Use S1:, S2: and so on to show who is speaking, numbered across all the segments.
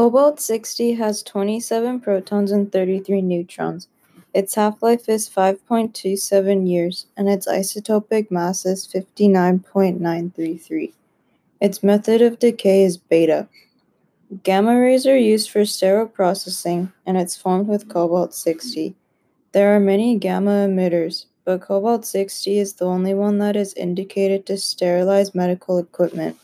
S1: Cobalt 60 has 27 protons and 33 neutrons. Its half-life is 5.27 years, and its isotopic mass is 59.933. Its method of decay is beta. Gamma rays are used for sterol processing, and it's formed with cobalt 60. There are many gamma emitters, but cobalt 60 is the only one that is indicated to sterilize medical equipment.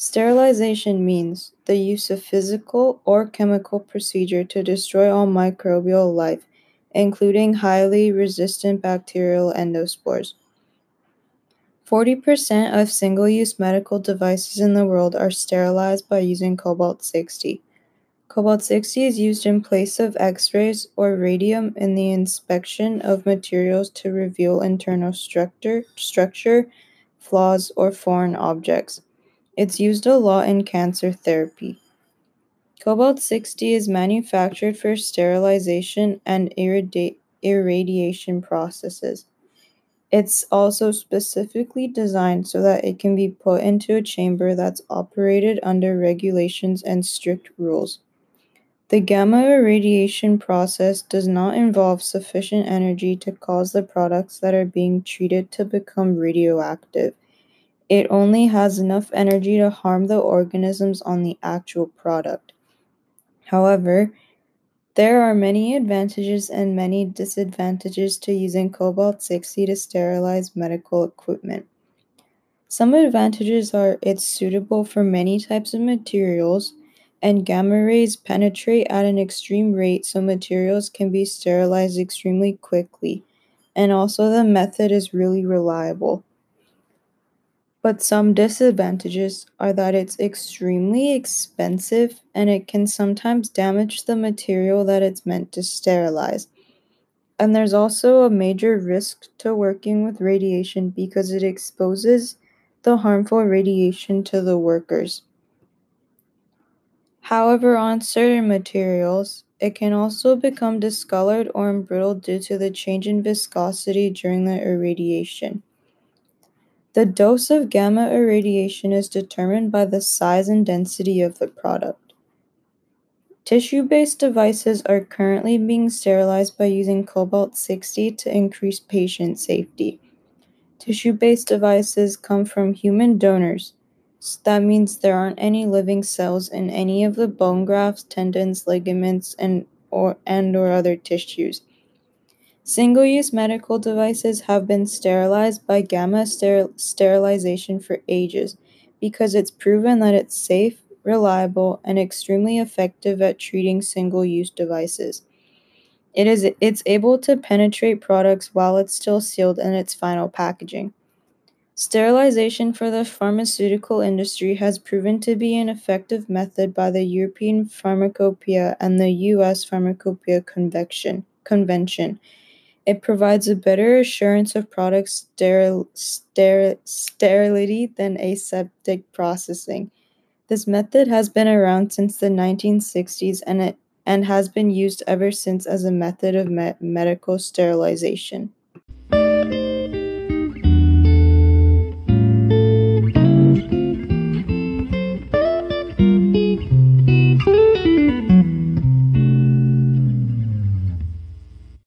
S1: Sterilization means the use of physical or chemical procedure to destroy all microbial life, including highly resistant bacterial endospores. 40% of single use medical devices in the world are sterilized by using cobalt 60. Cobalt 60 is used in place of X rays or radium in the inspection of materials to reveal internal structure, structure, flaws, or foreign objects. It's used a lot in cancer therapy. Cobalt 60 is manufactured for sterilization and irradiation processes. It's also specifically designed so that it can be put into a chamber that's operated under regulations and strict rules. The gamma irradiation process does not involve sufficient energy to cause the products that are being treated to become radioactive. It only has enough energy to harm the organisms on the actual product. However, there are many advantages and many disadvantages to using cobalt 60 to sterilize medical equipment. Some advantages are it's suitable for many types of materials, and gamma rays penetrate at an extreme rate so materials can be sterilized extremely quickly, and also the method is really reliable. But some disadvantages are that it's extremely expensive and it can sometimes damage the material that it's meant to sterilize. And there's also a major risk to working with radiation because it exposes the harmful radiation to the workers. However, on certain materials, it can also become discolored or embrittled due to the change in viscosity during the irradiation. The dose of gamma irradiation is determined by the size and density of the product. Tissue based devices are currently being sterilized by using cobalt 60 to increase patient safety. Tissue based devices come from human donors. So that means there aren't any living cells in any of the bone grafts, tendons, ligaments, and or and or other tissues. Single use medical devices have been sterilized by gamma sterilization for ages because it's proven that it's safe, reliable, and extremely effective at treating single use devices. It is it's able to penetrate products while it's still sealed in its final packaging. Sterilization for the pharmaceutical industry has proven to be an effective method by the European Pharmacopoeia and the US Pharmacopoeia Convention. Convention it provides a better assurance of product steril- ster- sterility than aseptic processing. This method has been around since the 1960s and it and has been used ever since as a method of me- medical sterilization.